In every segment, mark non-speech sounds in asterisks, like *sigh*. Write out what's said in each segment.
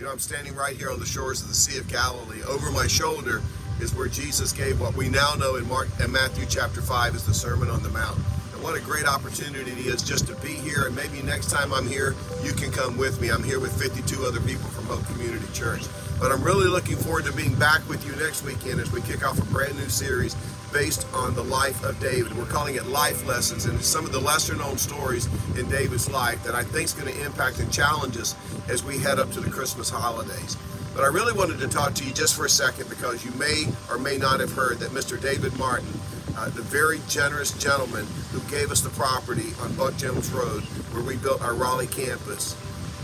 You know, I'm standing right here on the shores of the Sea of Galilee. Over my shoulder is where Jesus gave what we now know in Mark and Matthew chapter 5 is the Sermon on the Mount. And what a great opportunity it is just to be here. And maybe next time I'm here, you can come with me. I'm here with 52 other people from Hope Community Church. But I'm really looking forward to being back with you next weekend as we kick off a brand new series based on the life of David. We're calling it Life Lessons, and some of the lesser known stories in David's life that I think is going to impact and challenge us as we head up to the Christmas holidays. But I really wanted to talk to you just for a second because you may or may not have heard that Mr. David Martin, uh, the very generous gentleman who gave us the property on Buck Jones Road where we built our Raleigh campus,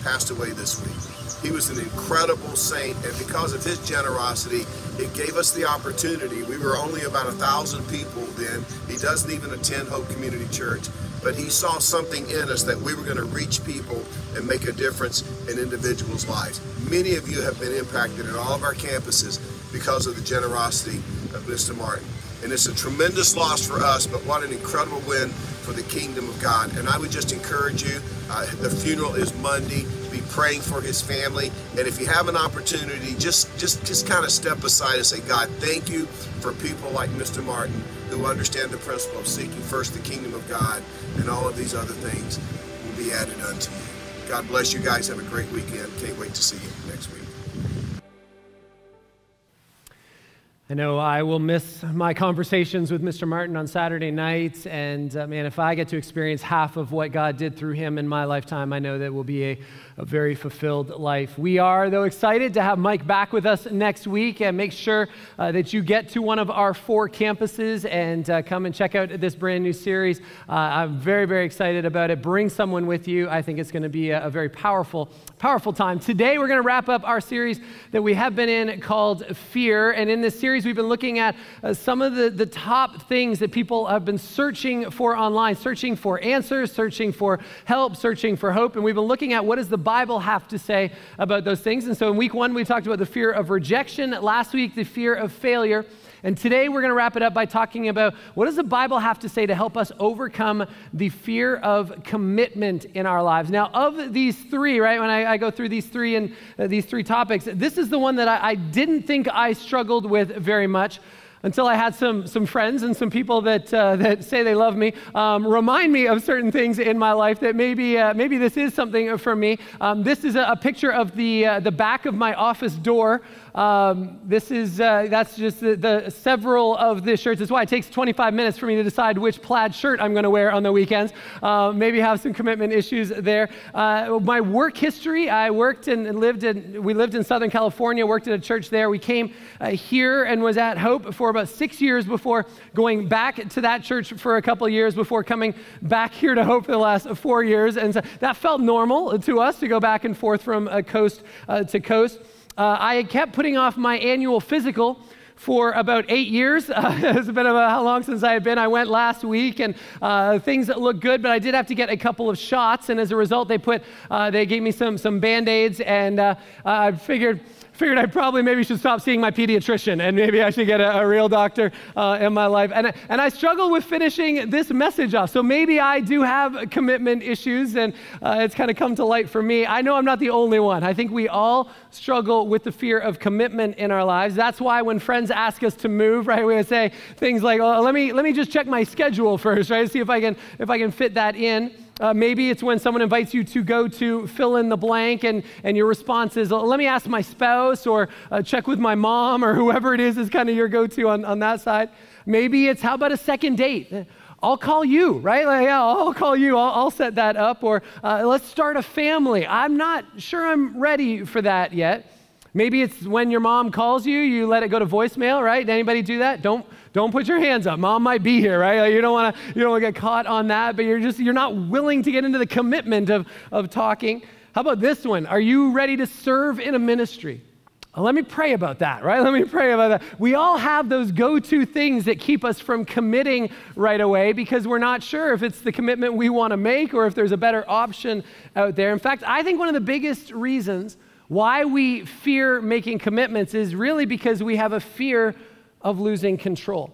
passed away this week. He was an incredible saint, and because of his generosity, it gave us the opportunity. We were only about a thousand people then. He doesn't even attend Hope Community Church, but he saw something in us that we were going to reach people and make a difference in individuals' lives. Many of you have been impacted at all of our campuses because of the generosity of Mr. Martin. And it's a tremendous loss for us, but what an incredible win for the kingdom of God. And I would just encourage you, uh, the funeral is Monday be praying for his family. And if you have an opportunity, just just just kind of step aside and say, God, thank you for people like Mr. Martin who understand the principle of seeking first the kingdom of God, and all of these other things will be added unto you. God bless you guys. Have a great weekend. Can't wait to see you next week. I know I will miss my conversations with Mr. Martin on Saturday nights. And uh, man, if I get to experience half of what God did through him in my lifetime, I know that will be a, a very fulfilled life. We are, though, excited to have Mike back with us next week and make sure uh, that you get to one of our four campuses and uh, come and check out this brand new series. Uh, I'm very, very excited about it. Bring someone with you. I think it's going to be a, a very powerful, powerful time. Today, we're going to wrap up our series that we have been in called Fear. And in this series, we've been looking at uh, some of the, the top things that people have been searching for online, searching for answers, searching for help, searching for hope. And we've been looking at what does the Bible have to say about those things. And so in week one, we talked about the fear of rejection. Last week, the fear of failure. And today we're going to wrap it up by talking about what does the Bible have to say to help us overcome the fear of commitment in our lives. Now, of these three, right, when I, I go through these three and uh, these three topics, this is the one that I, I didn't think I struggled with very much until I had some, some friends and some people that, uh, that say they love me um, remind me of certain things in my life that maybe, uh, maybe this is something for me. Um, this is a, a, picture of the, uh, the back of my office door. Um, this is, uh, that's just the, the, several of the shirts. That's why it takes 25 minutes for me to decide which plaid shirt I'm going to wear on the weekends. Uh, maybe have some commitment issues there. Uh, my work history, I worked and lived in, we lived in Southern California, worked at a church there. We came uh, here and was at Hope for about six years before going back to that church for a couple years before coming back here to Hope for the last four years. And so that felt normal to us to go back and forth from uh, coast uh, to coast. Uh, I kept putting off my annual physical for about eight years. Uh, *laughs* it's been about how long since I had been. I went last week, and uh, things looked good, but I did have to get a couple of shots, and as a result, they put uh, they gave me some some band aids, and uh, I figured figured I probably maybe should stop seeing my pediatrician and maybe I should get a, a real doctor uh, in my life. And, and I struggle with finishing this message off. So maybe I do have commitment issues and uh, it's kind of come to light for me. I know I'm not the only one. I think we all struggle with the fear of commitment in our lives. That's why when friends ask us to move, right, we would say things like, oh, let, me, let me just check my schedule first, right, see if I can, if I can fit that in. Uh, maybe it's when someone invites you to go to fill in the blank and, and your response is, let me ask my spouse or uh, check with my mom or *laughs* whoever it is is kind of your go to on, on that side. Maybe it's, how about a second date? I'll call you, right? Like, yeah, I'll call you. I'll, I'll set that up. Or uh, let's start a family. I'm not sure I'm ready for that yet. Maybe it's when your mom calls you, you let it go to voicemail, right? Anybody do that? Don't don't put your hands up. Mom might be here, right? You don't want to you don't want to get caught on that, but you're just you're not willing to get into the commitment of of talking. How about this one? Are you ready to serve in a ministry? Let me pray about that, right? *laughs* Let me pray about that. We all have those go to things that keep us from committing right away because we're not sure if it's the commitment we want to make or if there's a better option out there. In fact, I think one of the biggest reasons why we fear making commitments is really because we have a fear of losing control.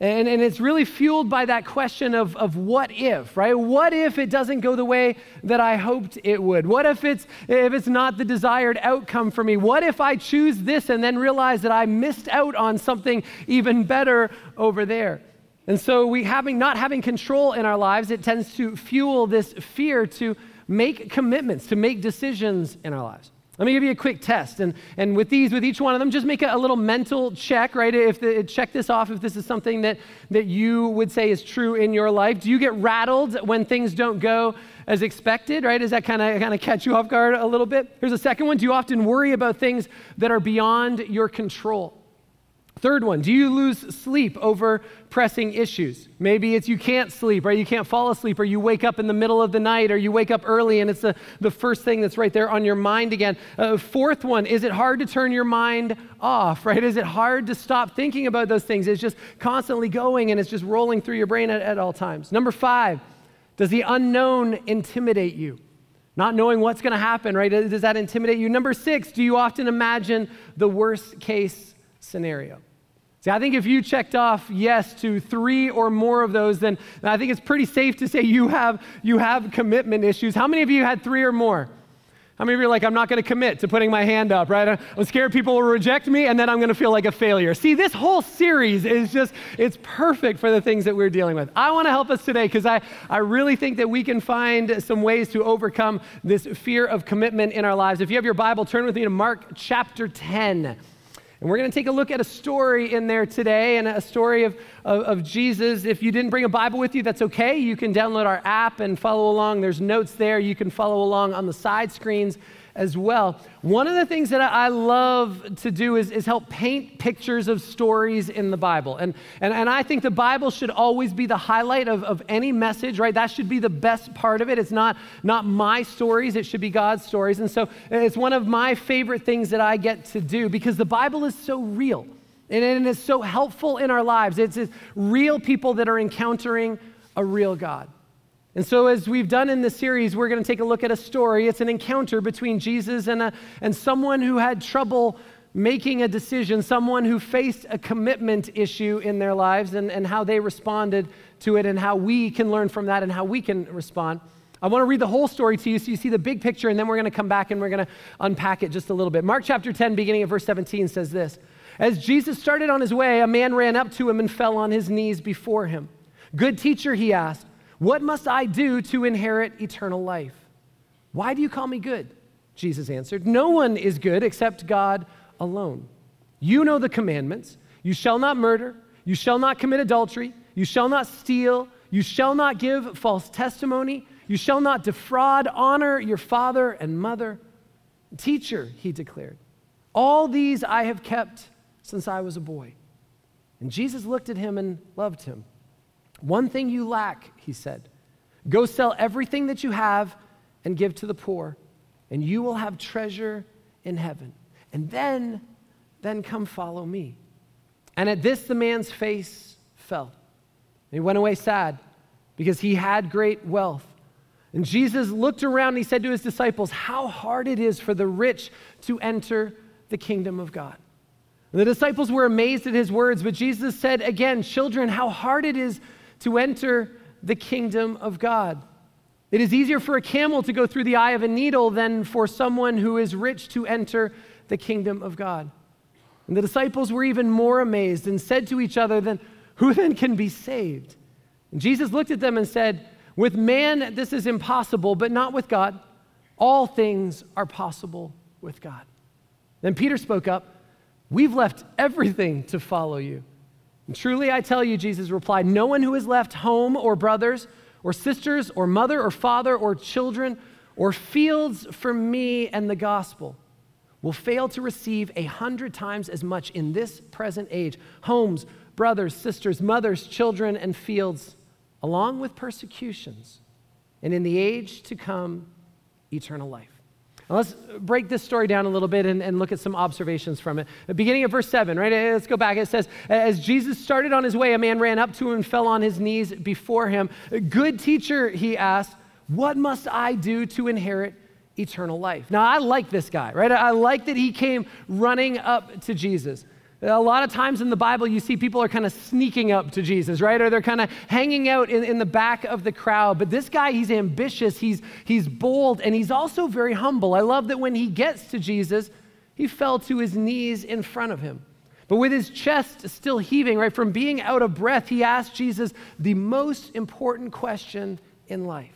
And, and it's really fueled by that question of, of what if, right? What if it doesn't go the way that I hoped it would? What if it's, if it's not the desired outcome for me? What if I choose this and then realize that I missed out on something even better over there? And so we having not having control in our lives, it tends to fuel this fear to make commitments, to make decisions in our lives. Let me give you a quick test. And, and with these, with each one of them, just make a, a little mental check, right? If the, check this off if this is something that, that you would say is true in your life. Do you get rattled when things don't go as expected, right? Does that kind of kind of catch you off guard a little bit? Here's a second one. Do you often worry about things that are beyond your control? Third one, do you lose sleep over pressing issues? Maybe it's you can't sleep, right? You can't fall asleep, or you wake up in the middle of the night, or you wake up early and it's the, the first thing that's right there on your mind again. Uh, fourth one, is it hard to turn your mind off, right? Is it hard to stop thinking about those things? It's just constantly going and it's just rolling through your brain at, at all times. Number five, does the unknown intimidate you? Not knowing what's going to happen, right? Does that intimidate you? Number six, do you often imagine the worst case scenario? See, I think if you checked off yes to three or more of those, then I think it's pretty safe to say you have, you have commitment issues. How many of you had three or more? How many of you are like, I'm not going to commit to putting my hand up, right? I'm scared people will reject me and then I'm going to feel like a failure. See, this whole series is just, it's perfect for the things that we're dealing with. I want to help us today because I, I really think that we can find some ways to overcome this fear of commitment in our lives. If you have your Bible, turn with me to Mark chapter 10. And we're going to take a look at a story in there today and a story of, of, of, Jesus. If you didn't bring a Bible with you, that's okay. You can download our app and follow along. There's notes there. You can follow along on the side screens as well. One of the things that I love to do is, is help paint pictures of stories in the Bible. And, and, and I think the Bible should always be the highlight of, of any message, right? That should be the best part of it. It's not, not my stories, it should be God's stories. And so it's one of my favorite things that I get to do because the Bible is so real and, and it's so helpful in our lives. It's, it's real people that are encountering a real God. And so, as we've done in this series, we're going to take a look at a story. It's an encounter between Jesus and, a, and someone who had trouble making a decision, someone who faced a commitment issue in their lives, and, and how they responded to it, and how we can learn from that, and how we can respond. I want to read the whole story to you so you see the big picture, and then we're going to come back and we're going to unpack it just a little bit. Mark chapter 10, beginning at verse 17, says this As Jesus started on his way, a man ran up to him and fell on his knees before him. Good teacher, he asked. What must I do to inherit eternal life? Why do you call me good? Jesus answered, No one is good except God alone. You know the commandments you shall not murder, you shall not commit adultery, you shall not steal, you shall not give false testimony, you shall not defraud, honor your father and mother. Teacher, he declared, all these I have kept since I was a boy. And Jesus looked at him and loved him. One thing you lack, he said. Go sell everything that you have and give to the poor, and you will have treasure in heaven. And then, then come follow me. And at this, the man's face fell. he went away sad because he had great wealth. And Jesus looked around and he said to his disciples, How hard it is for the rich to enter the kingdom of God. And the disciples were amazed at his words, but Jesus said again, Children, how hard it is to enter the kingdom of God. It is easier for a camel to go through the eye of a needle than for someone who is rich to enter the kingdom of God. And the disciples were even more amazed and said to each other, then, Who then can be saved? And Jesus looked at them and said, With man, this is impossible, but not with God. All things are possible with God. Then Peter spoke up, We've left everything to follow you. Truly I tell you, Jesus replied, no one who has left home or brothers or sisters or mother or father or children or fields for me and the gospel will fail to receive a hundred times as much in this present age homes, brothers, sisters, mothers, children, and fields, along with persecutions, and in the age to come, eternal life. Now let's break this story down a little bit and, and, look at some observations from it. Beginning of verse 7, right? Uh, let's go back. It says, As Jesus started on his way, a man ran up to him and fell on his knees before him. Good teacher, he asked, What must I do to inherit eternal life? Now, I like this guy, right? I like that he came running up to Jesus. A lot of times in the Bible, you see people are kind of sneaking up to Jesus, right? Or they're kind of hanging out in, in the back of the crowd. But this guy, he's ambitious, he's, he's bold, and he's also very humble. I love that when he gets to Jesus, he fell to his knees in front of him. But with his chest still heaving, right, from being out of breath, he asked Jesus the most important question in life.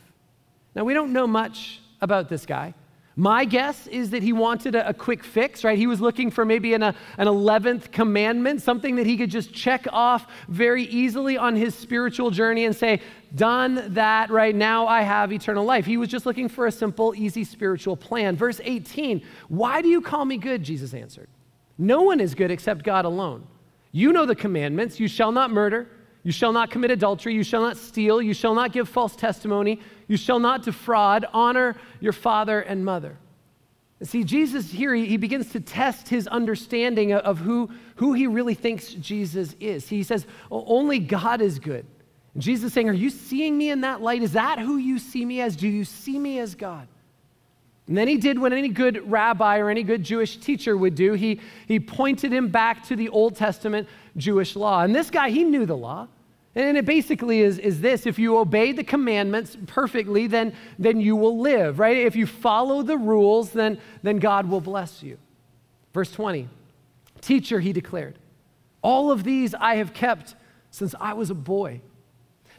Now, we don't know much about this guy. My guess is that he wanted a, a, quick fix, right? He was looking for maybe an, a, an 11th commandment, something that he could just check off very easily on his spiritual journey and say, Done that, right? Now I have eternal life. He was just looking for a simple, easy spiritual plan. Verse 18 Why do you call me good? Jesus answered. No one is good except God alone. You know the commandments you shall not murder. You shall not commit adultery. You shall not steal. You shall not give false testimony. You shall not defraud. Honor your father and mother. See, Jesus here, he, begins to test his understanding of who, who he really thinks Jesus is. He says, Only God is good. And Jesus is saying, Are you seeing me in that light? Is that who you see me as? Do you see me as God? And then he did what any good rabbi or any good Jewish teacher would do. He, he pointed him back to the Old Testament Jewish law. And this guy, he knew the law. And it basically is, is this if you obey the commandments perfectly, then, then you will live, right? If you follow the rules, then, then God will bless you. Verse 20 Teacher, he declared, all of these I have kept since I was a boy.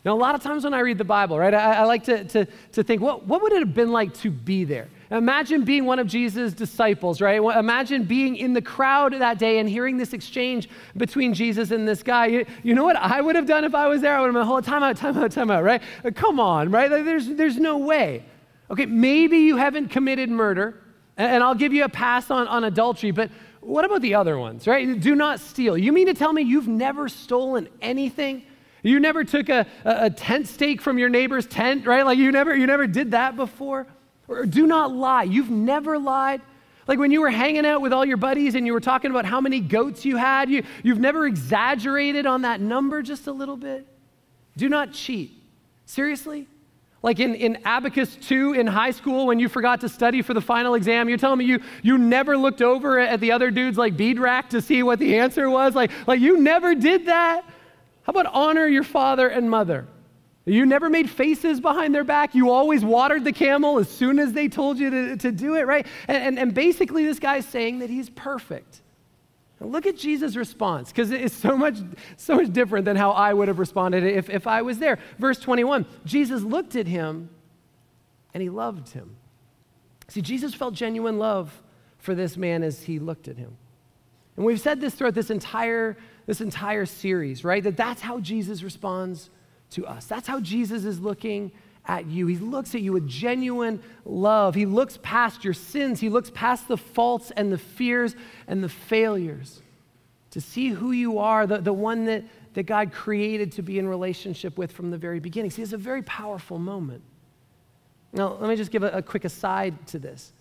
Now, a lot of times when I read the Bible, right, I, I like to, to, to think, what, what would it have been like to be there? Imagine being one of Jesus' disciples, right? Imagine being in the crowd that day and hearing this exchange between Jesus and this guy. You, you know what I would have done if I was there? I would have been, hold time out, time out, time out, right? Uh, come on, right? There's, there's no way. Okay, maybe you haven't committed murder, and I'll give you a pass on, on adultery, but what about the other ones, right? Do not steal. You mean to tell me you've never stolen anything? You never took a, a, tent stake from your neighbor's tent, right? Like you never, you never did that before? Or do not lie. You've never lied. Like when you were hanging out with all your buddies and you were talking about how many goats you had, you, you've never exaggerated on that number just a little bit. Do not cheat. Seriously? Like in, in Abacus 2 in high school when you forgot to study for the final exam, you're telling me you, you never looked over at the other dude's like bead rack to see what the answer was? Like, like you never did that? How about honor your father and mother? You never made faces behind their back. You always watered the camel as soon as they told you to, to do it, right? And, and, and basically, this guy's saying that he's perfect. Now look at Jesus' response, because it's so much, so much different than how I would have responded if, if I was there. Verse 21 Jesus looked at him and he loved him. See, Jesus felt genuine love for this man as he looked at him. And we've said this throughout this entire, this entire series, right? That that's how Jesus responds to us. That's how Jesus is looking at you. He looks at you with genuine love. He looks past your sins, He looks past the faults and the fears and the failures to see who you are, the, the one that, that God created to be in relationship with from the very beginning. See, it's a very powerful moment. Now, let me just give a, a quick aside to this.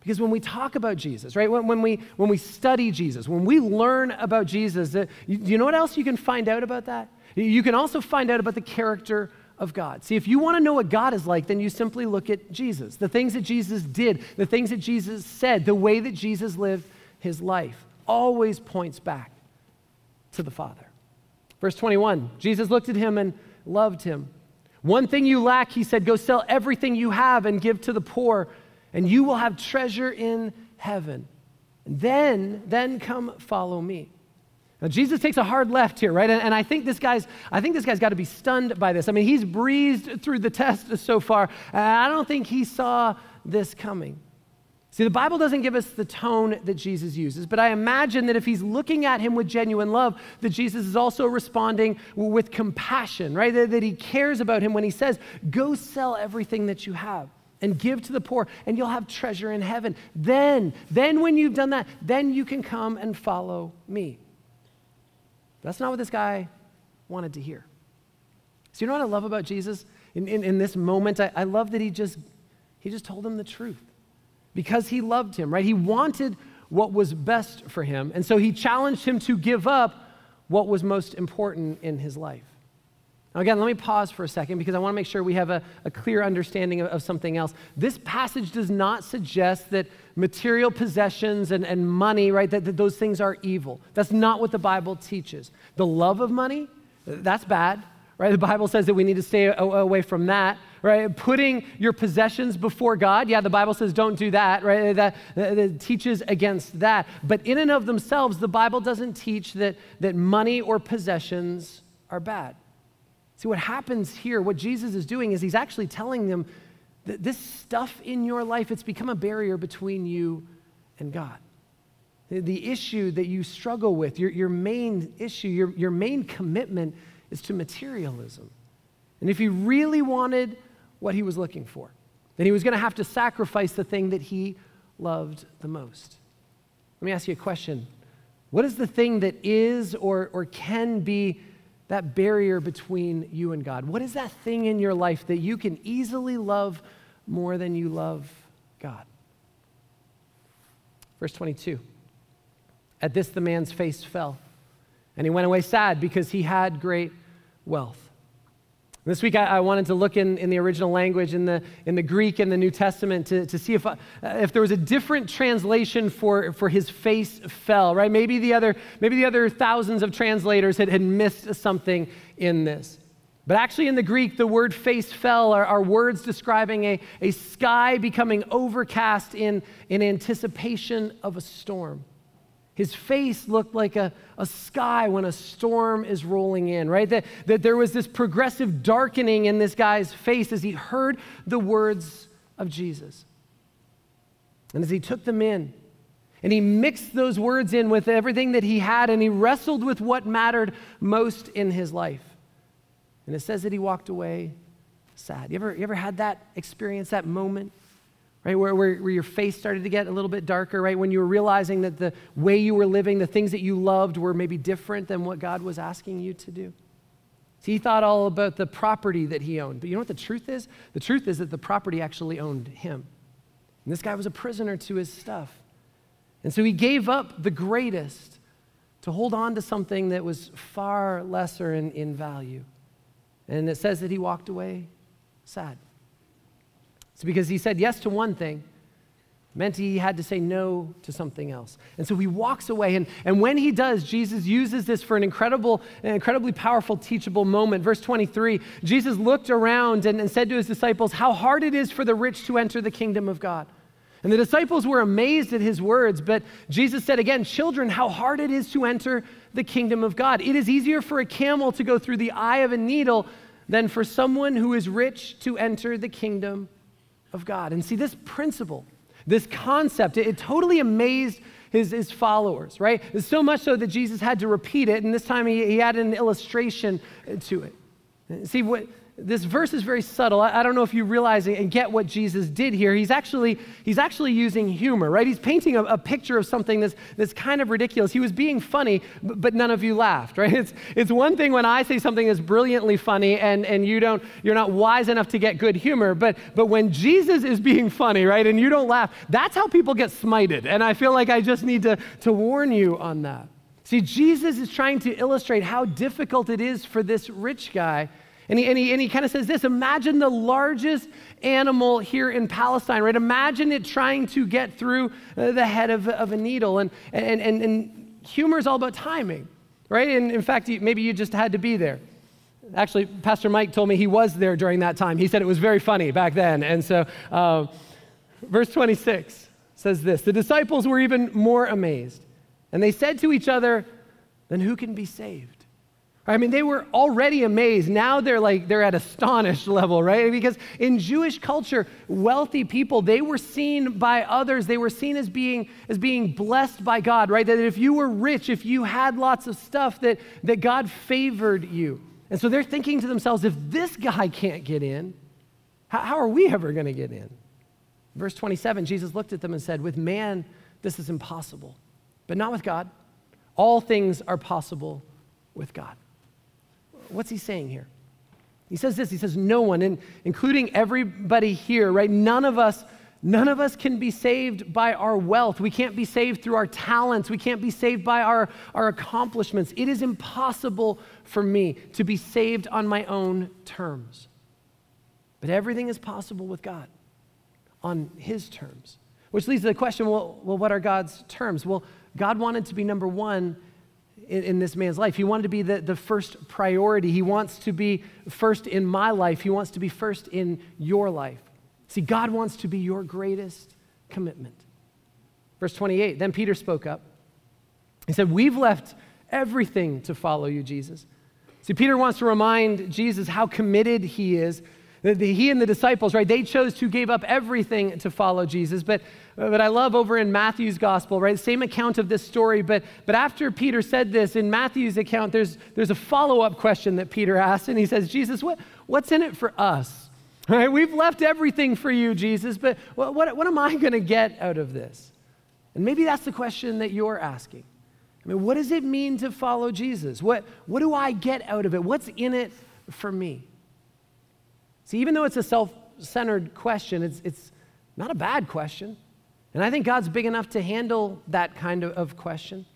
Because when we talk about Jesus, right, when, when, we, when we study Jesus, when we learn about Jesus, you know what else you can find out about that? You can also find out about the character of God. See, if you want to know what God is like, then you simply look at Jesus. The things that Jesus did, the things that Jesus said, the way that Jesus lived his life always points back to the Father. Verse 21 Jesus looked at him and loved him. One thing you lack, he said, go sell everything you have and give to the poor, and you will have treasure in heaven. And then, then come follow me. Now, Jesus takes a hard left here, right? And, and, I think this guy's, I think this guy's got to be stunned by this. I mean, he's breezed through the test so far, and I don't think he saw this coming. See, the Bible doesn't give us the tone that Jesus uses, but I imagine that if he's looking at him with genuine love, that Jesus is also responding with compassion, right? That, that he cares about him when he says, Go sell everything that you have and give to the poor, and you'll have treasure in heaven. Then, then when you've done that, then you can come and follow me. That's not what this guy wanted to hear. So, you know what I love about Jesus? In, in, in this moment, I, I love that he just, he just told him the truth because he loved him, right? He wanted what was best for him. And so he challenged him to give up what was most important in his life. Now, again, let me pause for a second because I want to make sure we have a, a clear understanding of, of, something else. This passage does not suggest that, material possessions and, and money, right, that, that those things are evil. That's not what the Bible teaches. The love of money, that's bad, right? The Bible says that we need to stay away from that, right? Putting your possessions before God, yeah, the Bible says don't do that, right? That, that, that, teaches against that. But in and of themselves, the Bible doesn't teach that, that money or possessions are bad. See, what happens here, what Jesus is doing is he's actually telling them that this stuff in your life, it's become a barrier between you and God. The, the issue that you struggle with, your, your main issue, your, your main commitment is to materialism. And if he really wanted what he was looking for, then he was going to have to sacrifice the thing that he loved the most. Let me ask you a question. What is the thing that is or, or can be that barrier between you and God? What is that thing in your life that you can easily love more than you love God? Verse 22 At this, the man's face fell, and he went away sad because he had great wealth. This week, I, wanted to look in, in the original language, in the, in the Greek and the New Testament, to, to see if, uh, if there was a different translation for, for his face fell, right? Maybe the other, maybe the other thousands of translators had, had missed something in this. But actually, in the Greek, the word face fell are, are words describing a, a sky becoming overcast in, in anticipation of a storm. His face looked like a, a sky when a storm is rolling in, right? That, that there was this progressive darkening in this guy's face as he heard the words of Jesus. And as he took them in, and he mixed those words in with everything that he had, and he wrestled with what mattered most in his life. And it says that he walked away sad. You ever, you ever had that experience, that moment? right? Where, where, where, your face started to get a little bit darker, right? When you were realizing that the way you were living, the things that you loved were maybe different than what God was asking you to do. See, he thought all about the property that he owned. But you know what the truth is? The truth is that the property actually owned him. And this guy was a prisoner to his stuff. And so he gave up the greatest to hold on to something that was far lesser in, in value. And it says that he walked away sad. It's because he said yes to one thing, meant he had to say no to something else. And so he walks away. And, and when he does, Jesus uses this for an incredible, an incredibly powerful, teachable moment. Verse 23 Jesus looked around and, and said to his disciples, How hard it is for the rich to enter the kingdom of God. And the disciples were amazed at his words, but Jesus said again, Children, how hard it is to enter the kingdom of God. It is easier for a camel to go through the eye of a needle than for someone who is rich to enter the kingdom of God. And see, this principle, this concept, it, it totally amazed his, his followers, right? So much so that Jesus had to repeat it, and this time he, he added an illustration to it. See, what this verse is very subtle. I, I, don't know if you realize and get what Jesus did here. He's actually, he's actually using humor, right? He's painting a, a picture of something that's, that's kind of ridiculous. He was being funny, but, but, none of you laughed, *laughs* right? It's, it's one thing when I say something that's brilliantly funny and, and you don't, you're not wise enough to get good humor, but, but when Jesus is being funny, right, and you don't laugh, that's how people get smited. And I feel like I just need to, to warn you on that. See, Jesus is trying to illustrate how difficult it is for this rich guy and he, and he, and he kind of says this Imagine the largest animal here in Palestine, right? Imagine it trying to get through uh, the head of, of a needle. And, and, and, and humor is all about timing, right? And in fact, maybe you just had to be there. Actually, Pastor Mike told me he was there during that time. He said it was very funny back then. And so, uh, verse 26 says this The disciples were even more amazed. And they said to each other, Then who can be saved? I mean, they were already amazed. Now they're like, they're at astonished *laughs* level, right? Because in Jewish culture, wealthy people, they were seen by others, they were seen as being, as being blessed by God, right? That if you were rich, if you had lots of stuff, that, that God favored you. And so they're thinking to themselves, if this guy can't get in, how, how are we ever going to get in? Verse 27, Jesus looked at them and said, With man, this is impossible, but not with God. All things are possible with God what's he saying here? He says this, he says, no one, and including everybody here, right? None of us, none of us can be saved by our wealth. We can't be saved through our talents. We can't be saved by our, our accomplishments. It is impossible for me to be saved on my own terms. But everything is possible with God on his terms. Which leads to the question well, well what are God's terms? Well, God wanted to be number one in, in, this man's life. He wanted to be the, the first priority. He wants to be first in my life. He wants to be first in your life. See, God wants to be your greatest commitment. Verse 28 Then Peter spoke up. He said, We've left everything to follow you, Jesus. See, Peter wants to remind Jesus how committed he is. He and the disciples, right, they chose to give up everything to follow Jesus. But, Uh, but I love over in Matthew's gospel, right, same account of this story. But, but after Peter said this, in Matthew's account, there's, there's a follow up question that Peter asks. And he says, Jesus, what, what's in it for us? *laughs* Right? We've left everything for you, Jesus, but what, what, what am I going to get out of this? And maybe that's the question that you're asking. I mean, what does it mean to follow Jesus? What, what do I get out of it? What's in it for me? See, even though it's a self centered question, it's, it's not a bad question. And I think God's big enough to handle that kind of, question.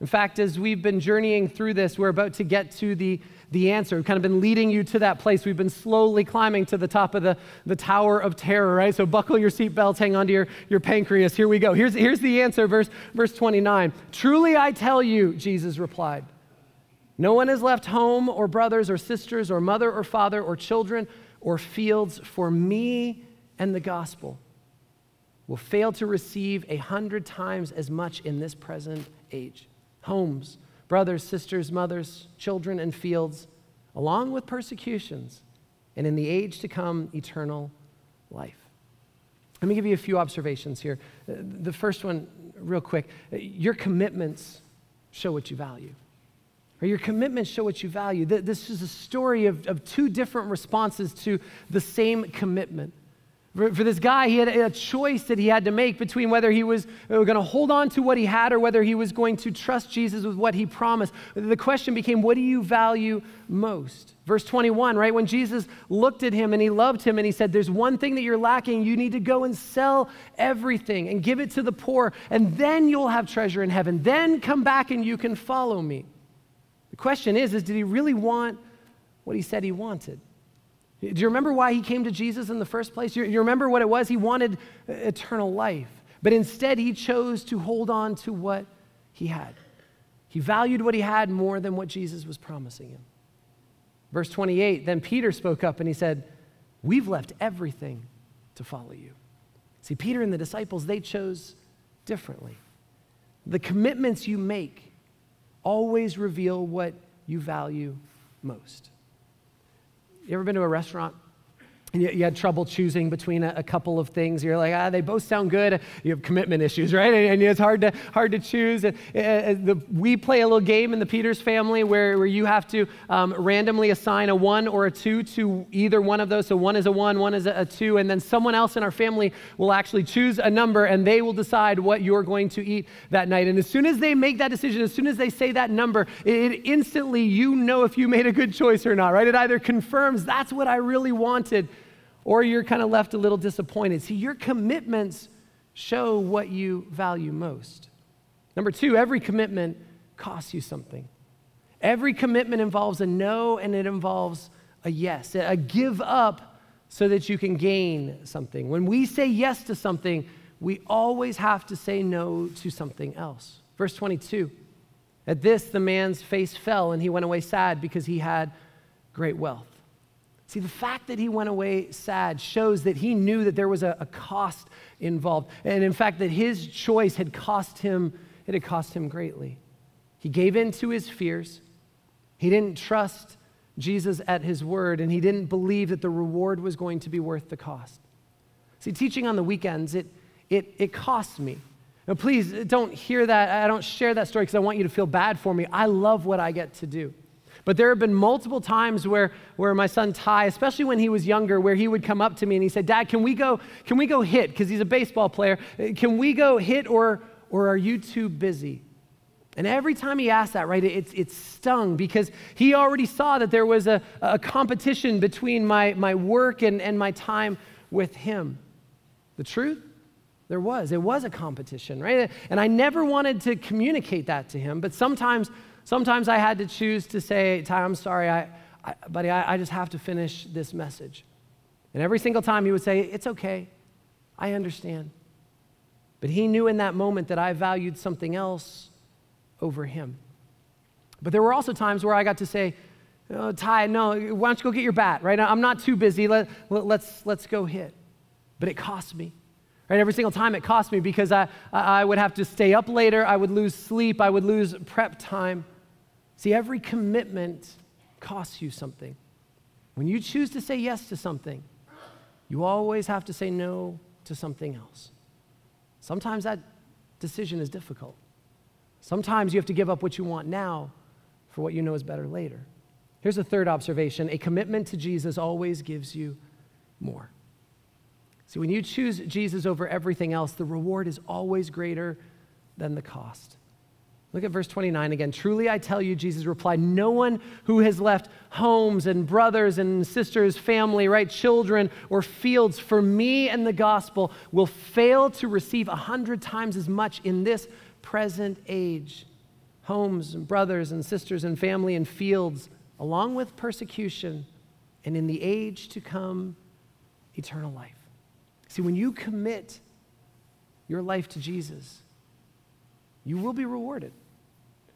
In fact, as we've been journeying through this, we're about to get to the the answer. We've kind of been leading you to that place. We've been slowly climbing to the top of the, the tower of terror, right? So buckle your seatbelts, hang onto your, your pancreas. Here we go. Here's, here's the answer, verse, verse 29. Truly I tell you, Jesus replied, no one has left home or brothers or sisters or mother or father or children or fields for me and the gospel will fail to receive a hundred times as much in this present age. Homes, brothers, sisters, mothers, children, and fields, along with persecutions, and in the age to come, eternal life. Let me give you a few observations here. Uh, the first one, real quick your commitments show what you value. Or your commitments show what you value. This is a story of, of two different responses to the same commitment. For, for, this guy, he had a choice that he had to make between whether he was uh, going to hold on to what he had or whether he was going to trust Jesus with what he promised. The question became, what do you value most? Verse 21, right? When Jesus looked at him and he loved him and he said, There's one thing that you're lacking. You need to go and sell everything and give it to the poor, and then you'll have treasure in heaven. Then come back and you can follow me. The question is, is did he really want what he said he wanted? Do you remember why he came to Jesus in the first place? You, you remember what it was? He wanted uh, eternal life. But instead, he chose to hold on to what he had. He valued what he had more than what Jesus was promising him. Verse 28 Then Peter spoke up and he said, We've left everything to follow you. See, Peter and the disciples, they chose differently. The commitments you make always reveal what you value most. You ever been to a restaurant? You, had trouble choosing between a, couple of things. You're like, ah, they both sound good. You have commitment issues, *laughs* right? And, it's hard to, hard to choose. We play a little game in the Peters family where, where you have to um, randomly assign a one or a two to either one of those. So one is a one, one is a, a two. And then someone else in our family will actually choose a number and they will decide what you're going to eat that night. And as soon as they make that decision, as soon as they say that number, it, it instantly, you know if you made a good choice or not, right? It either confirms that's what I really wanted or you're kind of left a little disappointed. See, your commitments show what you value most. Number two, every commitment costs you something. Every commitment involves a no and it involves a yes, a give up so that you can gain something. When we say yes to something, we always have to say no to something else. Verse 22 At this, the man's face fell and he went away sad because he had great wealth. See, the fact that he went away sad shows that he knew that there was a, a, cost involved. And in fact, that his choice had cost him, it had cost him greatly. He gave in to his fears. He didn't trust Jesus at his word, and he didn't believe that the reward was going to be worth the cost. See, teaching on the weekends, it, it, it costs me. Now, please don't hear that. I don't share that story because I want you to feel bad for me. I love what I get to do. But there have been multiple times where, where my son Ty, especially when he was younger, where he would come up to me and he said, Dad, can we go, can we go hit? Because he's a baseball player. Can we go hit or, or are you too busy? And every time he asked that, right, it, it stung because he already saw that there was a, a competition between my, my work and, and my time with him. The truth? There was. It was a competition, right? And I never wanted to communicate that to him, but sometimes Sometimes I had to choose to say, Ty, I'm sorry, I, I buddy, I, I just have to finish this message. And every single time he would say, It's okay. I understand. But he knew in that moment that I valued something else over him. But there were also times where I got to say, oh, Ty, no, why don't you go get your bat, right? I'm not too busy. Let, let's, let's go hit. But it cost me. Right? Every single time it cost me because I, I would have to stay up later, I would lose sleep, I would lose prep time. See, every commitment costs you something. When you choose to say yes to something, you always have to say no to something else. Sometimes that decision is difficult. Sometimes you have to give up what you want now for what you know is better later. Here's a third observation a commitment to Jesus always gives you more. See, when you choose Jesus over everything else, the reward is always greater than the cost. Look at verse 29 again. Truly I tell you, Jesus replied, no one who has left homes and brothers and sisters, family, right, children, or fields for me and the gospel will fail to receive a hundred times as much in this present age. Homes and brothers and sisters and family and fields, along with persecution, and in the age to come, eternal life. See, when you commit your life to Jesus, you will be rewarded.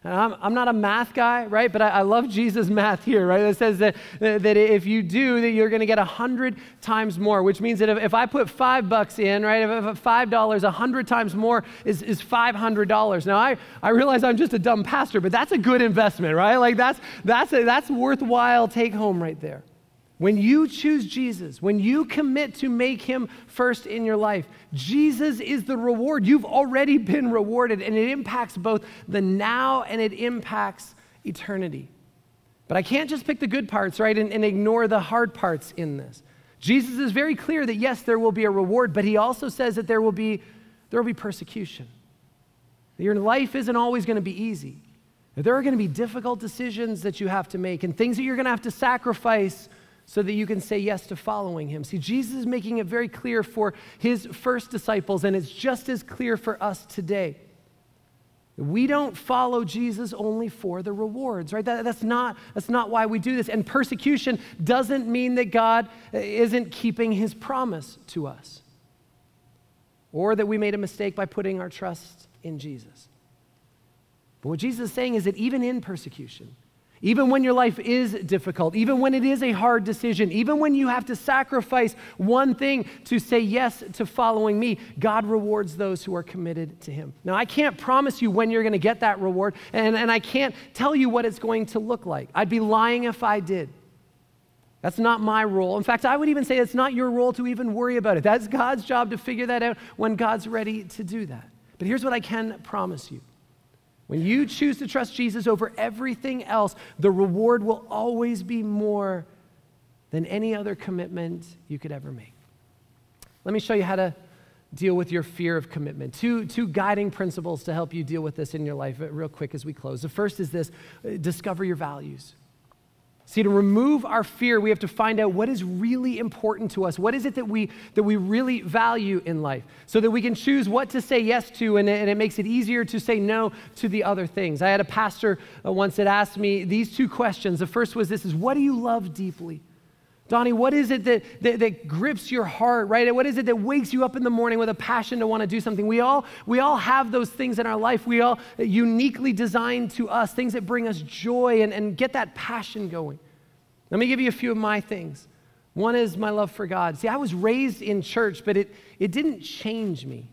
I'm, I'm not a math guy, right? But I, I love Jesus' math here, right? It says that, that if you do, that you're going to get a hundred times more, which means that if, if I put five bucks in, right, if, if five dollars, a hundred times more is, is five hundred dollars. Now I, I realize I'm just a dumb pastor, but that's a good investment, right? Like that's that's a, that's worthwhile take home right there. When you choose Jesus, when you commit to make him first in your life, Jesus is the reward. You've already been rewarded, and it impacts both the now and it impacts eternity. But I can't just pick the good parts, right, and, and ignore the hard parts in this. Jesus is very clear that yes, there will be a reward, but he also says that there will be, there will be persecution. Your life isn't always going to be easy. There are going to be difficult decisions that you have to make and things that you're going to have to sacrifice so that you can say yes to following him. See, Jesus is making it very clear for his first disciples, and it's just as clear for us today. We don't follow Jesus only for the rewards, right? That, that's, not, that's not why we do this. And persecution doesn't mean that God isn't keeping his promise to us or that we made a mistake by putting our trust in Jesus. But what Jesus is saying is that even in persecution, even when your life is difficult, even when it is a hard decision, even when you have to sacrifice one thing to say yes to following me, God rewards those who are committed to Him. Now, I can't promise you when you're going to get that reward, and, and I can't tell you what it's going to look like. I'd be lying if I did. That's not my role. In fact, I would even say it's not your role to even worry about it. That's God's job to figure that out when God's ready to do that. But here's what I can promise you when you choose to trust Jesus over everything else, the reward will always be more than any other commitment you could ever make. Let me show you how to deal with your fear of commitment. Two, two guiding principles to help you deal with this in your life, uh, real quick as we close. The first is this uh, discover your values. See, to remove our fear, we have to find out what is really important to us. What is it that we, that we really value in life so that we can choose what to say yes to, and, and it makes it easier to say no to the other things. I had a pastor uh, once that asked me these two questions. The first was this is what do you love deeply? Donnie, what is it that, that, that, grips your heart, right? What is it that wakes you up in the morning with a passion to want to do something? We all, we all have those things in our life. We all uh, uniquely designed to us, things that bring us joy and, and get that passion going. Let me give you a few of my things. One is my love for God. See, I was raised in church, but it, it didn't change me.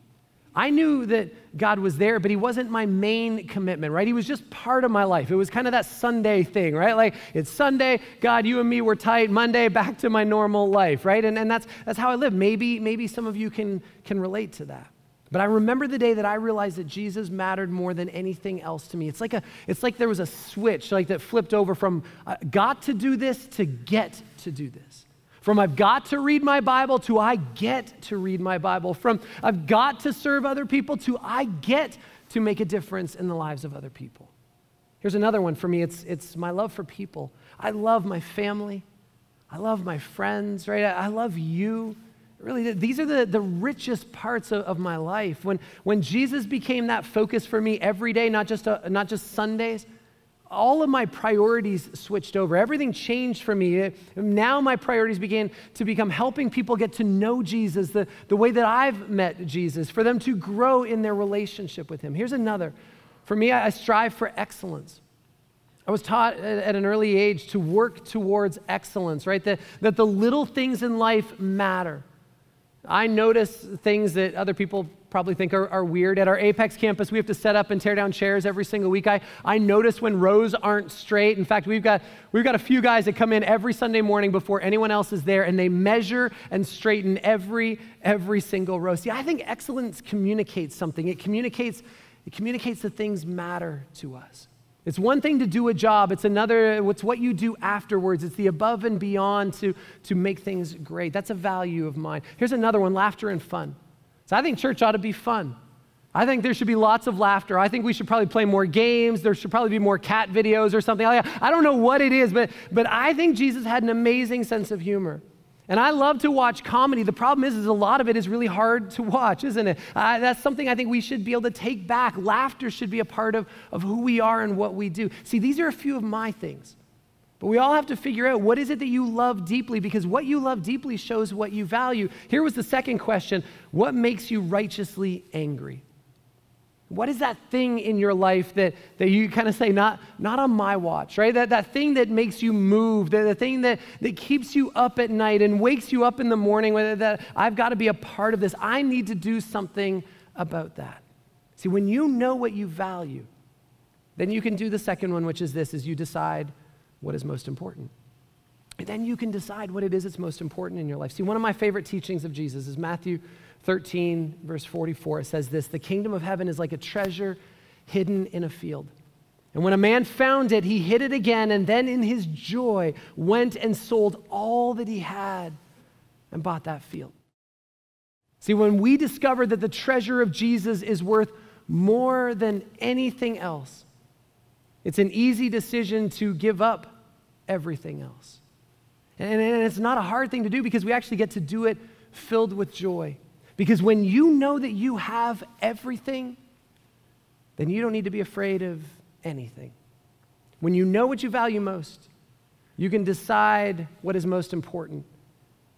I knew that God was there, but He wasn't my main commitment, right? He was just part of my life. It was kind of that Sunday thing, right? Like it's Sunday, God, you and me were tight. Monday, *laughs* back to my normal life, right? And, and that's, that's how I live. Maybe, maybe some of you can, can relate to that. But I remember the day that I realized that Jesus mattered more than anything else to me. It's like, a, it's like there was a switch like that flipped over from uh, got to do this to get to do this. From I've got to read my Bible to I get to read my Bible. From I've got to serve other people to I get to make a difference in the lives of other people. Here's another one for me it's, it's my love for people. I love my family. I love my friends, right? I, I love you. Really, these are the, the richest parts of, of my life. When, when Jesus became that focus for me every day, not just, a, uh, not just Sundays, all of my priorities switched over. Everything changed for me. Now my priorities began to become helping people get to know Jesus the, the way that I've met Jesus, for them to grow in their relationship with Him. Here's another. For me, I strive for excellence. I was taught at an early age to work towards excellence, right? That, that the little things in life matter. I notice things that other people probably think are, are, weird. At our Apex campus, we have to set up and tear down chairs every single week. I, I notice when rows aren't straight. In fact, we've got, we've got a few guys that come in every Sunday morning before anyone else is there, and they measure and straighten every, every single row. See, I think excellence communicates something. It communicates, it communicates that things matter to us. It's one thing to do a job, it's another, it's what you do afterwards. It's the above and beyond to, to make things great. That's a value of mine. Here's another one laughter and fun. So I think church ought to be fun. I think there should be lots of laughter. I think we should probably play more games. There should probably be more cat videos or something. I don't know what it is, but, but I think Jesus had an amazing sense of humor. And I love to watch comedy. The problem is, is a lot of it is really hard to watch, isn't it? Uh, that's something I think we should be able to take back. Laughter should be a part of, of who we are and what we do. See, these are a few of my things. But we all have to figure out what is it that you love deeply because what you love deeply shows what you value. Here was the second question What makes you righteously angry? What is that thing in your life that, that you kind of say, not, not on my watch, right? That, that thing that makes you move, the, the thing that, that keeps you up at night and wakes you up in the morning, whether that I've got to be a part of this. I need to do something about that. See, when you know what you value, then you can do the second one, which is this, is you decide what is most important. And then you can decide what it is that's most important in your life. See, one of my favorite teachings of Jesus is Matthew 13, verse 44, it says this The kingdom of heaven is like a treasure hidden in a field. And when a man found it, he hid it again, and then in his joy went and sold all that he had and bought that field. See, when we discover that the treasure of Jesus is worth more than anything else, it's an easy decision to give up everything else. And, it's not a hard thing to do because we actually get to do it filled with joy. Because when you know that you have everything, then you don't need to be afraid of anything. When you know what you value most, you can decide what is most important.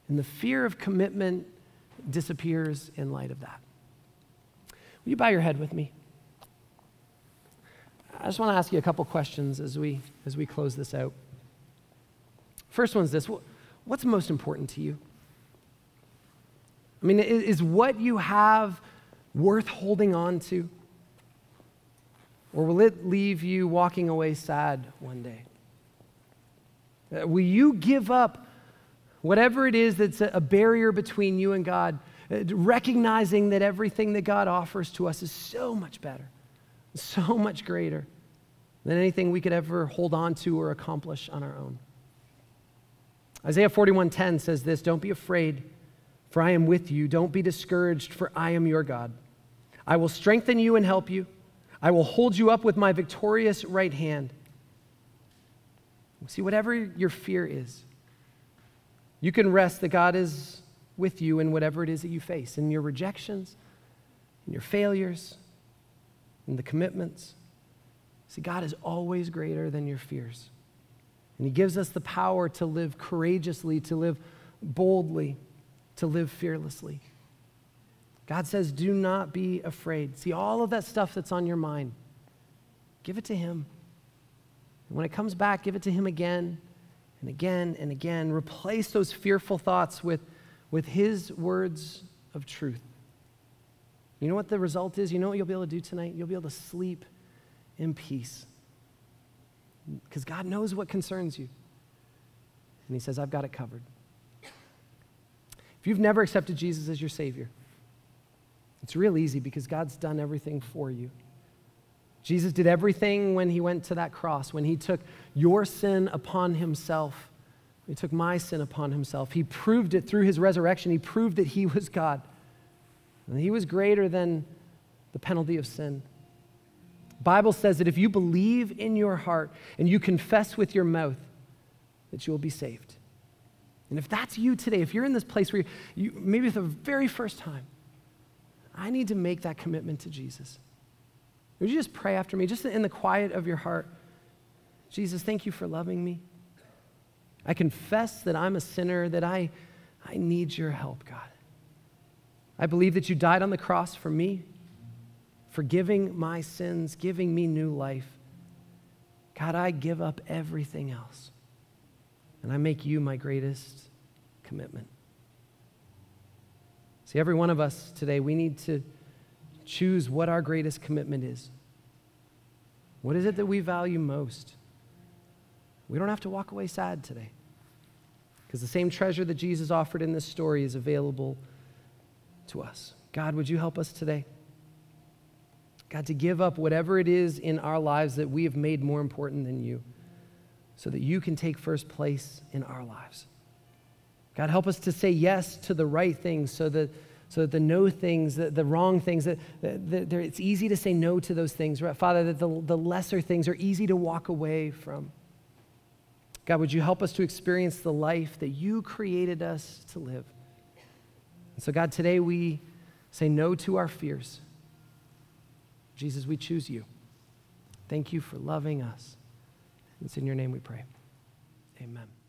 And the fear of commitment disappears in light of that. Will you bow your head with me? I just want to ask you a couple questions as we, as we close this out. First one's this What's most important to you? I mean, is what you have worth holding on to? Or will it leave you walking away sad one day? Uh, will you give up whatever it is that's a barrier between you and God, uh, recognizing that everything that God offers to us is so much better, so much greater than anything we could ever hold on to or accomplish on our own? Isaiah 41:10 says this, "Don't be afraid." for I am with you. Don't be discouraged, for I am your God. I will strengthen you and help you. I will hold you up with my victorious right hand. See, whatever your fear is, you can rest that God is with you in whatever it is that you face, in your rejections, in your failures, in the commitments. See, God is always greater than your fears. And He gives us the power to live courageously, to live boldly to live fearlessly. God says, do not be afraid. See, all of that stuff that's on your mind, give it to Him. And when it comes back, give it to Him again and again and again. Replace those fearful thoughts with, with His words of truth. You know what the result is? You know what you'll be able to do tonight? You'll be able to sleep in peace. Because God knows what concerns you. And He says, I've got it covered. If you've never accepted Jesus as your Savior, it's real easy because God's done everything for you. Jesus did everything when he went to that cross, when he took your sin upon himself. He took my sin upon himself. He proved it through his resurrection. He proved that he was God. And he was greater than the penalty of sin. Bible says that if you believe in your heart and you confess with your mouth, that you will be saved. And if that's you today, if you're in this place where you, maybe for the very first time, I need to make that commitment to Jesus. Would you just pray after me, just in the quiet of your heart? Jesus, thank you for loving me. I confess that I'm a sinner, that I, I need your help, God. I believe that you died on the cross for me, forgiving my sins, giving me new life. God, I give up everything else, and I make you my greatest commitment. See, every one of us today, we need to choose what our greatest commitment is. What is it that we value most? We don't have to walk away sad today. Because the same treasure that Jesus offered in this story is available to us. God, would you help us today? God, to give up whatever it is in our lives that we have made more important than you so that you can take first place in our lives. God, help us to say yes to the right things so that, so that the no things, the, the wrong things, that, that, that it's easy to say no to those things. Father, that the, the lesser things are easy to walk away from. God, would you help us to experience the life that you created us to live? So, God, today we say no to our fears. Jesus, we choose you. Thank you for loving us. It's in your name we pray. Amen.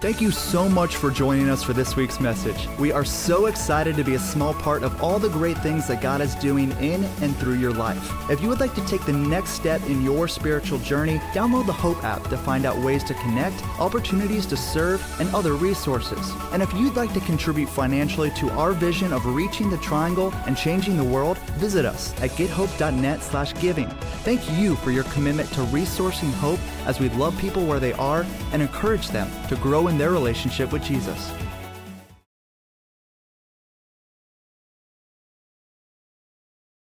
Thank you so much for joining us for this week's message. We are so excited to be a small part of all the great things that God is doing in and through your life. If you would like to take the next step in your spiritual journey, download the Hope app to find out ways to connect, opportunities to serve, and other resources. And if you'd like to contribute financially to our vision of reaching the triangle and changing the world, visit us at gethope.net/giving. Thank you for your commitment to resourcing hope as we love people where they are and encourage them to grow in their relationship with Jesus.